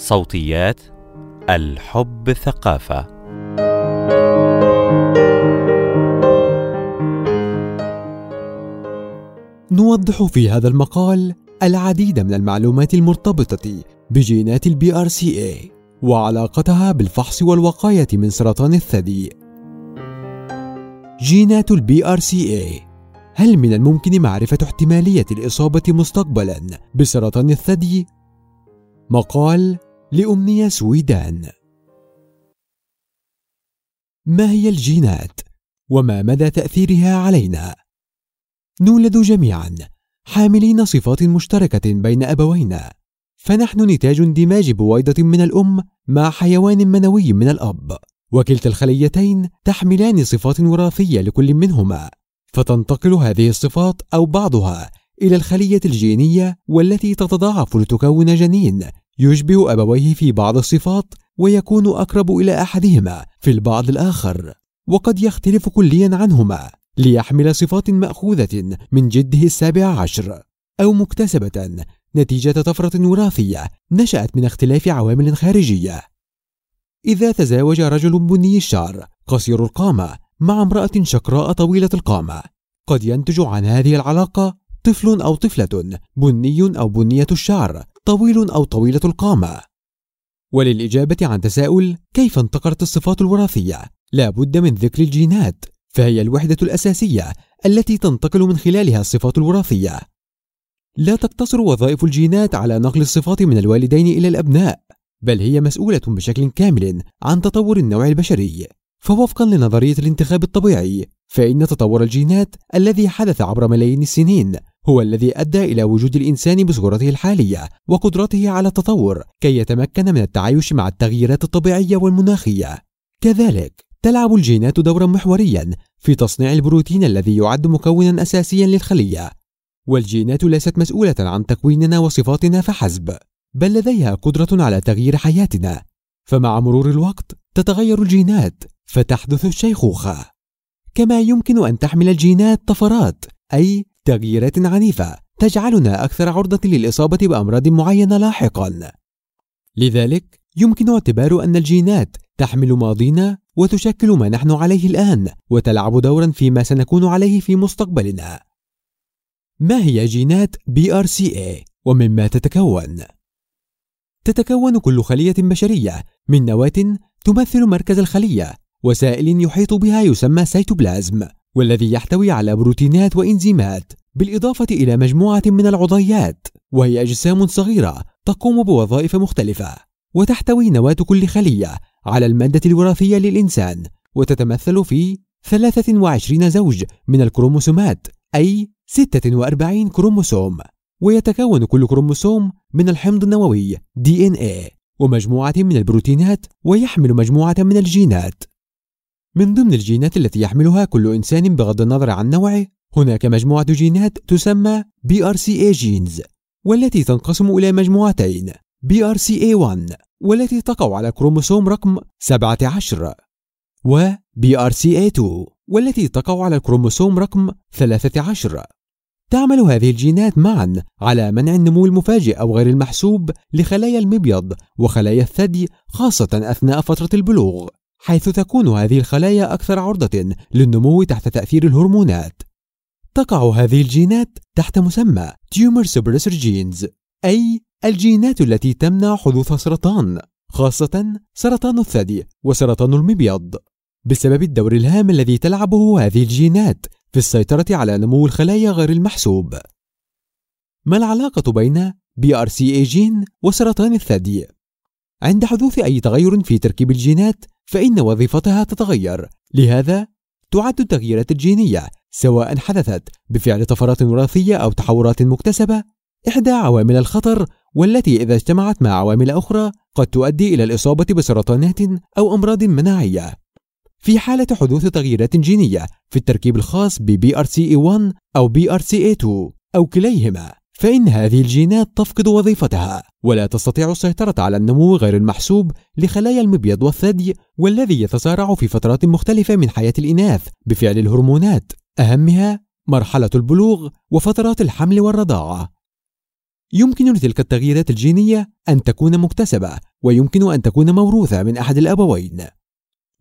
صوتيات الحب ثقافة نوضح في هذا المقال العديد من المعلومات المرتبطة بجينات ال BRCA وعلاقتها بالفحص والوقاية من سرطان الثدي. جينات ال BRCA هل من الممكن معرفة احتمالية الإصابة مستقبلا بسرطان الثدي؟ مقال لأمنية سويدان ما هي الجينات؟ وما مدى تأثيرها علينا؟ نولد جميعا حاملين صفات مشتركة بين أبوينا فنحن نتاج اندماج بويضة من الأم مع حيوان منوي من الأب وكلتا الخليتين تحملان صفات وراثية لكل منهما فتنتقل هذه الصفات أو بعضها إلى الخلية الجينية والتي تتضاعف لتكون جنين يشبه أبويه في بعض الصفات ويكون أقرب إلى أحدهما في البعض الآخر وقد يختلف كليا عنهما ليحمل صفات مأخوذة من جده السابع عشر أو مكتسبة نتيجة طفرة وراثية نشأت من اختلاف عوامل خارجية. إذا تزاوج رجل بني الشعر قصير القامة مع امرأة شقراء طويلة القامة، قد ينتج عن هذه العلاقة طفل أو طفلة بني أو بنية الشعر طويل أو طويلة القامة. وللإجابة عن تساؤل كيف انتقلت الصفات الوراثية؟ لا بد من ذكر الجينات، فهي الوحدة الأساسية التي تنتقل من خلالها الصفات الوراثية. لا تقتصر وظائف الجينات على نقل الصفات من الوالدين إلى الأبناء، بل هي مسؤولة بشكل كامل عن تطور النوع البشري. فوفقا لنظرية الانتخاب الطبيعي، فإن تطور الجينات الذي حدث عبر ملايين السنين هو الذي أدى إلى وجود الإنسان بصورته الحالية وقدرته على التطور كي يتمكن من التعايش مع التغييرات الطبيعية والمناخية. كذلك، تلعب الجينات دورا محوريا في تصنيع البروتين الذي يعد مكونا أساسيا للخلية. والجينات ليست مسؤولة عن تكويننا وصفاتنا فحسب بل لديها قدرة على تغيير حياتنا. فمع مرور الوقت تتغير الجينات. فتحدث الشيخوخة كما يمكن أن تحمل الجينات طفرات أي تغييرات عنيفة تجعلنا أكثر عرضة للإصابة بأمراض معينة لاحقا. لذلك يمكن اعتبار أن الجينات تحمل ماضينا وتشكل ما نحن عليه الآن وتلعب دورا فيما سنكون عليه في مستقبلنا. ما هي جينات BRCA ومما تتكون؟ تتكون كل خلية بشرية من نواة تمثل مركز الخلية وسائل يحيط بها يسمى سيتوبلازم والذي يحتوي على بروتينات وإنزيمات بالإضافة إلى مجموعة من العضيات وهي أجسام صغيرة تقوم بوظائف مختلفة وتحتوي نواة كل خلية على المادة الوراثية للإنسان وتتمثل في 23 زوج من الكروموسومات أي 46 كروموسوم ويتكون كل كروموسوم من الحمض النووي DNA ومجموعة من البروتينات ويحمل مجموعة من الجينات. من ضمن الجينات التي يحملها كل إنسان بغض النظر عن نوعه هناك مجموعة جينات تسمى BRCA genes والتي تنقسم إلى مجموعتين BRCA1 والتي تقع على كروموسوم رقم 17 و BRCA2 والتي تقع على الكروموسوم رقم 13 تعمل هذه الجينات معا على منع النمو المفاجئ أو غير المحسوب لخلايا المبيض وخلايا الثدي خاصة أثناء فترة البلوغ. حيث تكون هذه الخلايا أكثر عرضة للنمو تحت تأثير الهرمونات. تقع هذه الجينات تحت مسمى Tumor Suppressor Genes أي الجينات التي تمنع حدوث سرطان خاصة سرطان الثدي وسرطان المبيض. بسبب الدور الهام الذي تلعبه هذه الجينات في السيطرة على نمو الخلايا غير المحسوب. ما العلاقة بين BRCA جين وسرطان الثدي؟ عند حدوث أي تغير في تركيب الجينات فإن وظيفتها تتغير. لهذا تعد التغييرات الجينية سواء حدثت بفعل طفرات وراثية أو تحورات مكتسبة. إحدى عوامل الخطر والتي إذا اجتمعت مع عوامل أخرى قد تؤدي إلى الإصابة بسرطانات أو أمراض مناعية. في حالة حدوث تغييرات جينية في التركيب الخاص ب BRCA1 أو BRCA2 أو كليهما، فإن هذه الجينات تفقد وظيفتها ولا تستطيع السيطرة على النمو غير المحسوب لخلايا المبيض والثدي والذي يتسارع في فترات مختلفة من حياة الإناث بفعل الهرمونات. أهمها مرحلة البلوغ وفترات الحمل والرضاعة. يمكن لتلك التغييرات الجينية أن تكون مكتسبة ويمكن أن تكون موروثة من أحد الأبوين.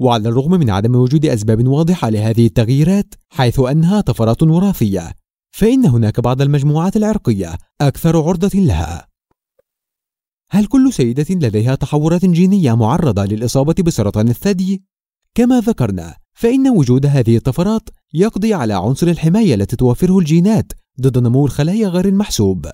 وعلى الرغم من عدم وجود أسباب واضحة لهذه التغييرات حيث أنها طفرات وراثية فإن هناك بعض المجموعات العرقية أكثر عرضة لها. هل كل سيدة لديها تحورات جينية معرضة للإصابة بسرطان الثدي؟ كما ذكرنا فإن وجود هذه الطفرات يقضي على عنصر الحماية التي توفره الجينات ضد نمو الخلايا غير المحسوب.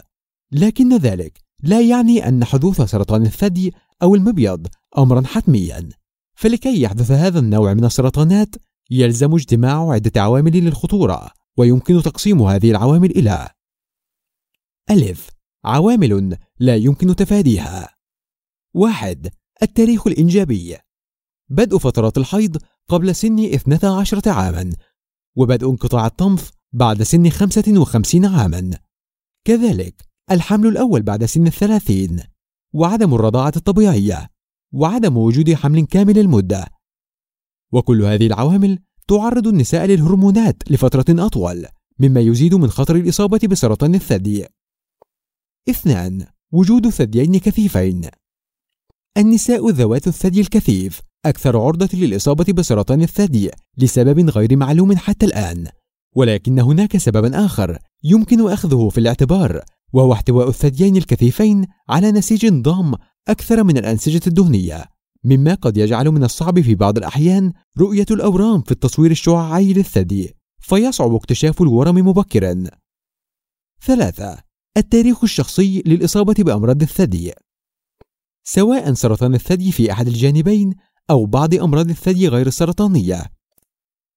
لكن ذلك لا يعني أن حدوث سرطان الثدي أو المبيض أمرا حتميا. فلكي يحدث هذا النوع من السرطانات يلزم اجتماع عدة عوامل للخطورة. ويمكن تقسيم هذه العوامل إلى ألف عوامل لا يمكن تفاديها. واحد التاريخ الإنجابي. بدء فترات الحيض قبل سن 12 عاما وبدء انقطاع الطمث بعد سن 55 عاما. كذلك الحمل الأول بعد سن الثلاثين وعدم الرضاعة الطبيعية وعدم وجود حمل كامل المدة وكل هذه العوامل تعرض النساء للهرمونات لفترة أطول مما يزيد من خطر الإصابة بسرطان الثدي. اثنان وجود ثديين كثيفين. النساء ذوات الثدي الكثيف أكثر عرضة للإصابة بسرطان الثدي لسبب غير معلوم حتى الآن ولكن هناك سببا آخر يمكن أخذه في الاعتبار وهو احتواء الثديين الكثيفين على نسيج ضام أكثر من الأنسجة الدهنية. مما قد يجعل من الصعب في بعض الأحيان رؤية الأورام في التصوير الشعاعي للثدي فيصعب اكتشاف الورم مبكرا. ثلاثة التاريخ الشخصي للإصابة بأمراض الثدي. سواء سرطان الثدي في أحد الجانبين أو بعض أمراض الثدي غير السرطانية.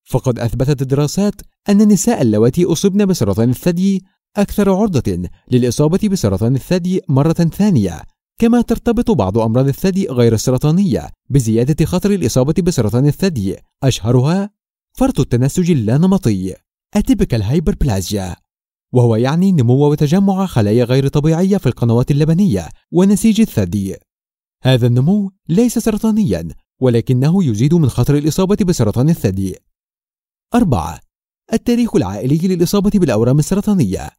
فقد أثبتت الدراسات أن النساء اللواتي أصبن بسرطان الثدي أكثر عرضة للإصابة بسرطان الثدي مرة ثانية. كما ترتبط بعض أمراض الثدي غير السرطانية بزيادة خطر الإصابة بسرطان الثدي أشهرها فرط التنسج اللانمطي Atypical Hyperplasia وهو يعني نمو وتجمع خلايا غير طبيعية في القنوات اللبنية ونسيج الثدي. هذا النمو ليس سرطانيا ولكنه يزيد من خطر الإصابة بسرطان الثدي. أربعة التاريخ العائلي للإصابة بالأورام السرطانية.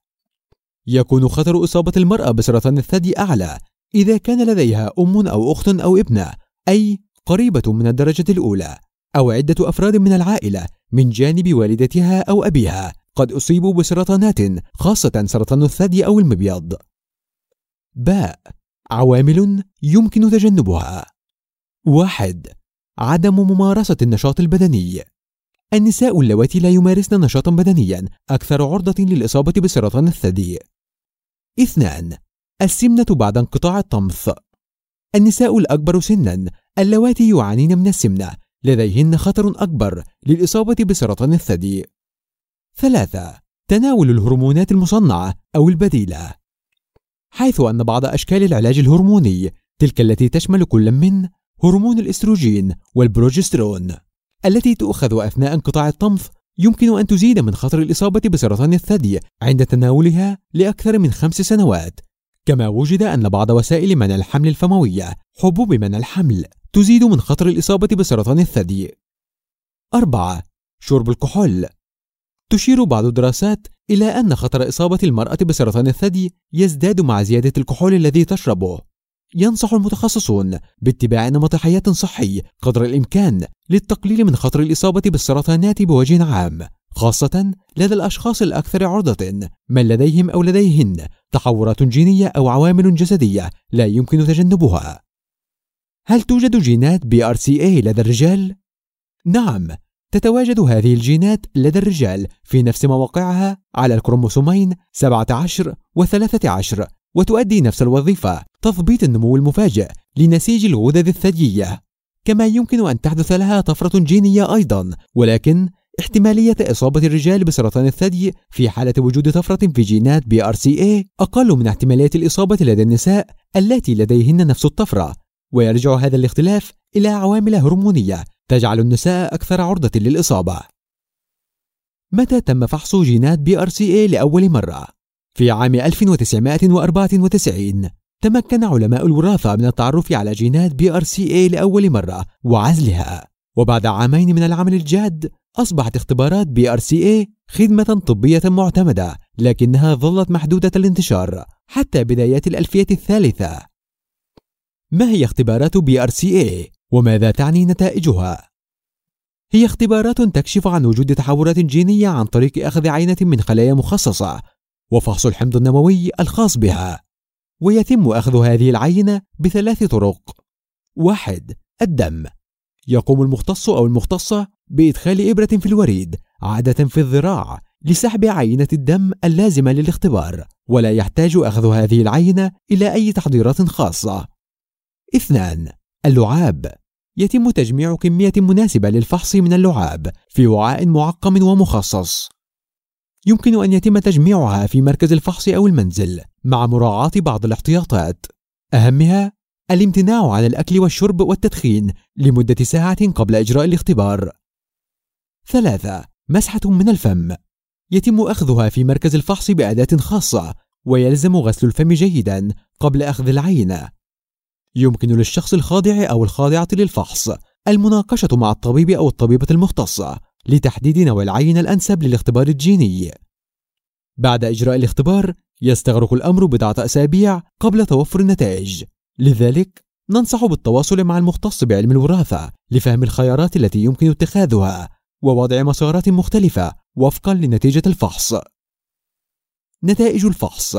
يكون خطر إصابة المرأة بسرطان الثدي أعلى إذا كان لديها أم أو أخت أو ابنة أي قريبة من الدرجة الأولى أو عدة أفراد من العائلة من جانب والدتها أو أبيها قد أصيبوا بسرطانات خاصة سرطان الثدي أو المبيض. باء عوامل يمكن تجنبها. واحد عدم ممارسة النشاط البدني. النساء اللواتي لا يمارسن نشاطا بدنيا أكثر عرضة للإصابة بسرطان الثدي. اثنان السمنة بعد انقطاع الطمث. النساء الأكبر سنا اللواتي يعانين من السمنة لديهن خطر أكبر للإصابة بسرطان الثدي. ثلاثة تناول الهرمونات المصنعة أو البديلة. حيث أن بعض أشكال العلاج الهرموني تلك التي تشمل كل من هرمون الإستروجين والبروجسترون التي تؤخذ أثناء انقطاع الطمث يمكن أن تزيد من خطر الإصابة بسرطان الثدي عند تناولها لأكثر من خمس سنوات. كما وجد أن بعض وسائل منع الحمل الفموية حبوب منع الحمل تزيد من خطر الإصابة بسرطان الثدي. أربعة شرب الكحول. تشير بعض الدراسات إلى أن خطر إصابة المرأة بسرطان الثدي يزداد مع زيادة الكحول الذي تشربه. ينصح المتخصصون باتباع نمط حياة صحي قدر الإمكان للتقليل من خطر الإصابة بالسرطانات بوجه عام. خاصة لدى الأشخاص الأكثر عرضة من لديهم أو لديهن تحورات جينية أو عوامل جسدية لا يمكن تجنبها. هل توجد جينات BRCA لدى الرجال؟ نعم، تتواجد هذه الجينات لدى الرجال في نفس مواقعها على الكروموسومين 17 و 13 وتؤدي نفس الوظيفة تضبيط النمو المفاجئ لنسيج الغدد الثديية كما يمكن أن تحدث لها طفرة جينية أيضا ولكن احتمالية إصابة الرجال بسرطان الثدي في حالة وجود طفرة في جينات BRCA أقل من احتمالية الإصابة لدى النساء اللاتي لديهن نفس الطفرة. ويرجع هذا الاختلاف إلى عوامل هرمونية تجعل النساء أكثر عرضة للإصابة. متى تم فحص جينات BRCA لأول مرة؟ في عام 1994 تمكن علماء الوراثة من التعرف على جينات BRCA لأول مرة وعزلها. وبعد عامين من العمل الجاد أصبحت اختبارات BRCA خدمة طبية معتمدة لكنها ظلت محدودة الانتشار حتى بدايات الألفية الثالثة. ما هي اختبارات BRCA وماذا تعني نتائجها؟ هي اختبارات تكشف عن وجود تحورات جينية عن طريق أخذ عينة من خلايا مخصصة وفحص الحمض النووي الخاص بها ويتم أخذ هذه العينة بثلاث طرق. واحد الدم. يقوم المختص أو المختصة بإدخال إبرة في الوريد عادة في الذراع لسحب عينة الدم اللازمة للاختبار ولا يحتاج أخذ هذه العينة إلى أي تحضيرات خاصة. اثنان اللعاب. يتم تجميع كمية مناسبة للفحص من اللعاب في وعاء معقم ومخصص. يمكن أن يتم تجميعها في مركز الفحص أو المنزل مع مراعاة بعض الاحتياطات. أهمها الامتناع عن الأكل والشرب والتدخين لمدة ساعة قبل إجراء الاختبار. ثلاثة مسحة من الفم يتم أخذها في مركز الفحص بأداة خاصة ويلزم غسل الفم جيدا قبل أخذ العينة. يمكن للشخص الخاضع أو الخاضعة للفحص المناقشة مع الطبيب أو الطبيبة المختصة لتحديد نوع العينة الأنسب للاختبار الجيني. بعد إجراء الاختبار يستغرق الأمر بضعة أسابيع قبل توفر النتائج لذلك ننصح بالتواصل مع المختص بعلم الوراثة لفهم الخيارات التي يمكن اتخاذها ووضع مسارات مختلفة وفقا لنتيجة الفحص. نتائج الفحص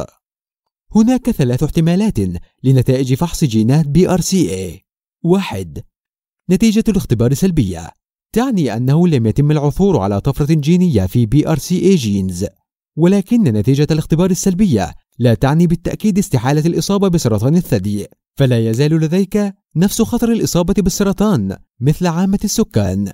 هناك ثلاث احتمالات لنتائج فحص جينات اي. واحد نتيجة الاختبار سلبية تعني أنه لم يتم العثور على طفرة جينية في اي جينز ولكن نتيجة الاختبار السلبية لا تعني بالتأكيد استحالة الإصابة بسرطان الثدي فلا يزال لديك نفس خطر الإصابة بالسرطان مثل عامة السكان.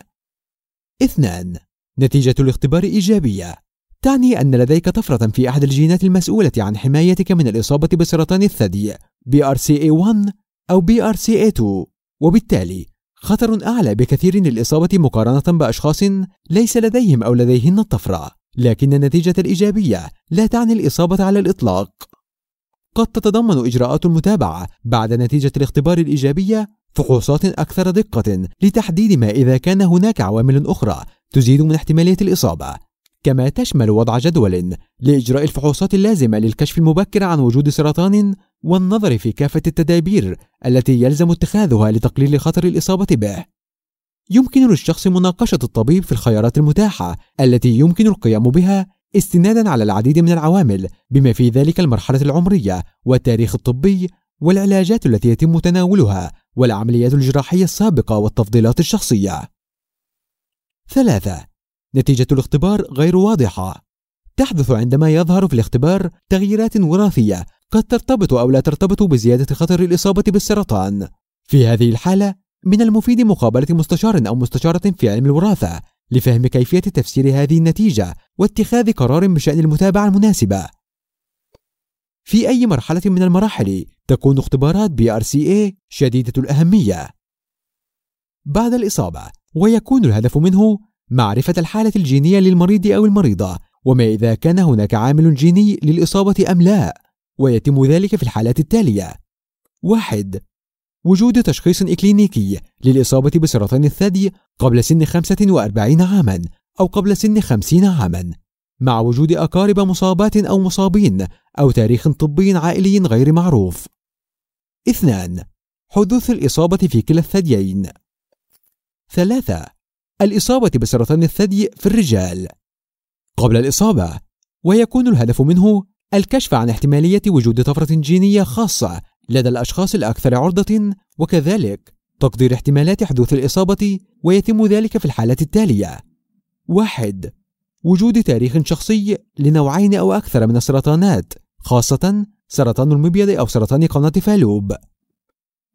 اثنان. نتيجة الاختبار إيجابية. تعني أن لديك طفرة في أحد الجينات المسؤولة عن حمايتك من الإصابة بسرطان الثدي BRCA1 أو BRCA2 وبالتالي خطر أعلى بكثير للإصابة مقارنة بأشخاص ليس لديهم أو لديهن الطفرة. لكن النتيجة الإيجابية لا تعني الإصابة على الإطلاق. قد تتضمن إجراءات المتابعة بعد نتيجة الاختبار الإيجابية فحوصات أكثر دقة لتحديد ما إذا كان هناك عوامل أخرى تزيد من احتمالية الإصابة كما تشمل وضع جدول لإجراء الفحوصات اللازمة للكشف المبكر عن وجود سرطان والنظر في كافة التدابير التي يلزم اتخاذها لتقليل خطر الإصابة به. يمكن للشخص مناقشة الطبيب في الخيارات المتاحة التي يمكن القيام بها استنادا على العديد من العوامل بما في ذلك المرحلة العمرية والتاريخ الطبي والعلاجات التي يتم تناولها والعمليات الجراحية السابقة والتفضيلات الشخصية. ثلاثة نتيجة الاختبار غير واضحة. تحدث عندما يظهر في الاختبار تغييرات وراثية قد ترتبط أو لا ترتبط بزيادة خطر الإصابة بالسرطان. في هذه الحالة من المفيد مقابلة مستشار أو مستشارة في علم الوراثة لفهم كيفية تفسير هذه النتيجة واتخاذ قرار بشأن المتابعة المناسبة. في أي مرحلة من المراحل تكون اختبارات BRCA شديدة الأهمية. بعد الإصابة ويكون الهدف منه معرفة الحالة الجينية للمريض أو المريضة وما إذا كان هناك عامل جيني للإصابة أم لا ويتم ذلك في الحالات التالية واحد وجود تشخيص إكلينيكي للإصابة بسرطان الثدي قبل سن 45 عاما أو قبل سن 50 عاما مع وجود أقارب مصابات أو مصابين أو تاريخ طبي عائلي غير معروف. اثنان حدوث الإصابة في كلا الثديين. ثلاثة الإصابة بسرطان الثدي في الرجال. قبل الإصابة ويكون الهدف منه الكشف عن احتمالية وجود طفرة جينية خاصة لدى الأشخاص الأكثر عرضة وكذلك تقدير احتمالات حدوث الإصابة ويتم ذلك في الحالات التالية: واحد وجود تاريخ شخصي لنوعين أو أكثر من السرطانات خاصة سرطان المبيض أو سرطان قناة فالوب.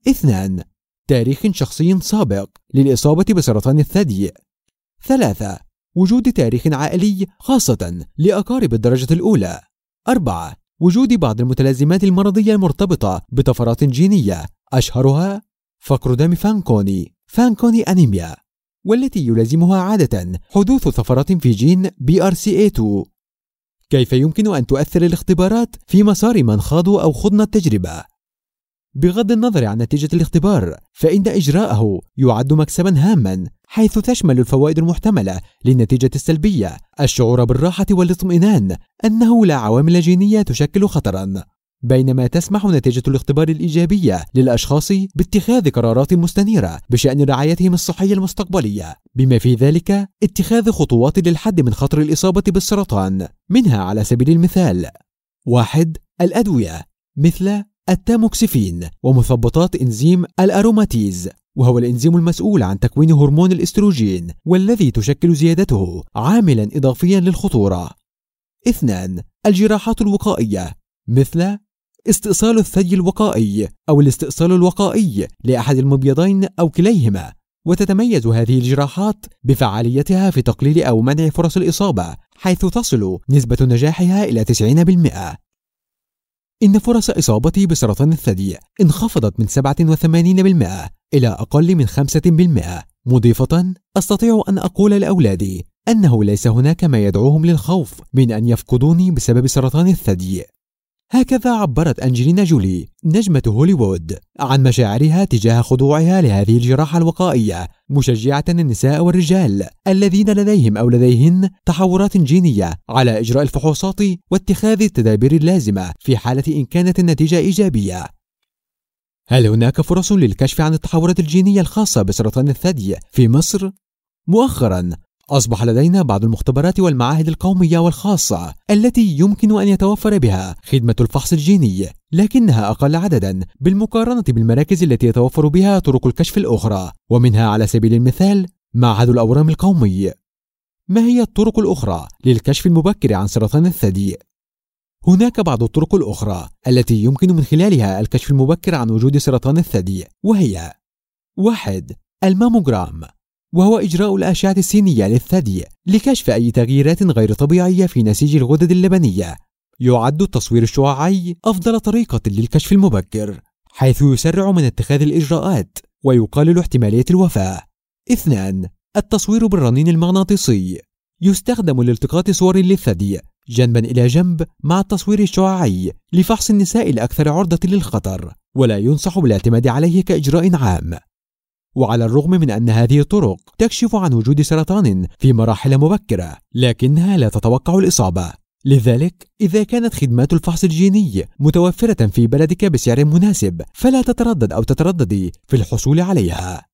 اثنان تاريخ شخصي سابق للإصابة بسرطان الثدي. ثلاثة وجود تاريخ عائلي خاصة لأقارب الدرجة الأولى. أربعة وجود بعض المتلازمات المرضية المرتبطة بطفرات جينية أشهرها فقر دم فانكوني فانكوني أنيميا والتي يلازمها عادة حدوث طفرات في جين BRCA2 كيف يمكن أن تؤثر الاختبارات في مسار من خاضوا أو خضنا التجربة؟ بغض النظر عن نتيجة الاختبار فإن إجراءه يعد مكسبا هاما حيث تشمل الفوائد المحتملة للنتيجة السلبية الشعور بالراحة والاطمئنان أنه لا عوامل جينية تشكل خطرا بينما تسمح نتيجة الاختبار الإيجابية للأشخاص باتخاذ قرارات مستنيرة بشأن رعايتهم الصحية المستقبلية بما في ذلك اتخاذ خطوات للحد من خطر الإصابة بالسرطان منها على سبيل المثال واحد الأدوية مثل التاموكسيفين ومثبطات إنزيم الأروماتيز وهو الإنزيم المسؤول عن تكوين هرمون الإستروجين والذي تشكل زيادته عاملا إضافيا للخطورة. اثنان الجراحات الوقائية مثل استئصال الثدي الوقائي أو الاستئصال الوقائي لأحد المبيضين أو كليهما. وتتميز هذه الجراحات بفعاليتها في تقليل أو منع فرص الإصابة حيث تصل نسبة نجاحها إلى 90% إن فرص إصابتي بسرطان الثدي انخفضت من 87% إلى أقل من 5% مضيفة أستطيع أن أقول لأولادي أنه ليس هناك ما يدعوهم للخوف من أن يفقدوني بسبب سرطان الثدي. هكذا عبرت أنجلينا جولي نجمة هوليوود عن مشاعرها تجاه خضوعها لهذه الجراحة الوقائية مشجعة النساء والرجال الذين لديهم أو لديهن تحورات جينية على إجراء الفحوصات واتخاذ التدابير اللازمة في حالة إن كانت النتيجة إيجابية هل هناك فرص للكشف عن التحورات الجينية الخاصة بسرطان الثدي في مصر؟ مؤخرا أصبح لدينا بعض المختبرات والمعاهد القومية والخاصة التي يمكن أن يتوفر بها خدمة الفحص الجيني لكنها أقل عددا بالمقارنة بالمراكز التي يتوفر بها طرق الكشف الأخرى ومنها على سبيل المثال معهد الأورام القومي ما هي الطرق الأخرى للكشف المبكر عن سرطان الثدي؟ هناك بعض الطرق الأخرى التي يمكن من خلالها الكشف المبكر عن وجود سرطان الثدي وهي واحد الماموجرام وهو إجراء الأشعة السينية للثدي لكشف أي تغييرات غير طبيعية في نسيج الغدد اللبنية. يعد التصوير الشعاعي أفضل طريقة للكشف المبكر حيث يسرع من اتخاذ الإجراءات ويقلل احتمالية الوفاة. اثنان التصوير بالرنين المغناطيسي. يستخدم لالتقاط صور للثدي جنبا إلى جنب مع التصوير الشعاعي لفحص النساء الأكثر عرضة للخطر ولا ينصح بالاعتماد عليه كإجراء عام. وعلى الرغم من أن هذه الطرق تكشف عن وجود سرطان في مراحل مبكرة لكنها لا تتوقع الإصابة. لذلك إذا كانت خدمات الفحص الجيني متوفرة في بلدك بسعر مناسب فلا تتردد أو تترددي في الحصول عليها.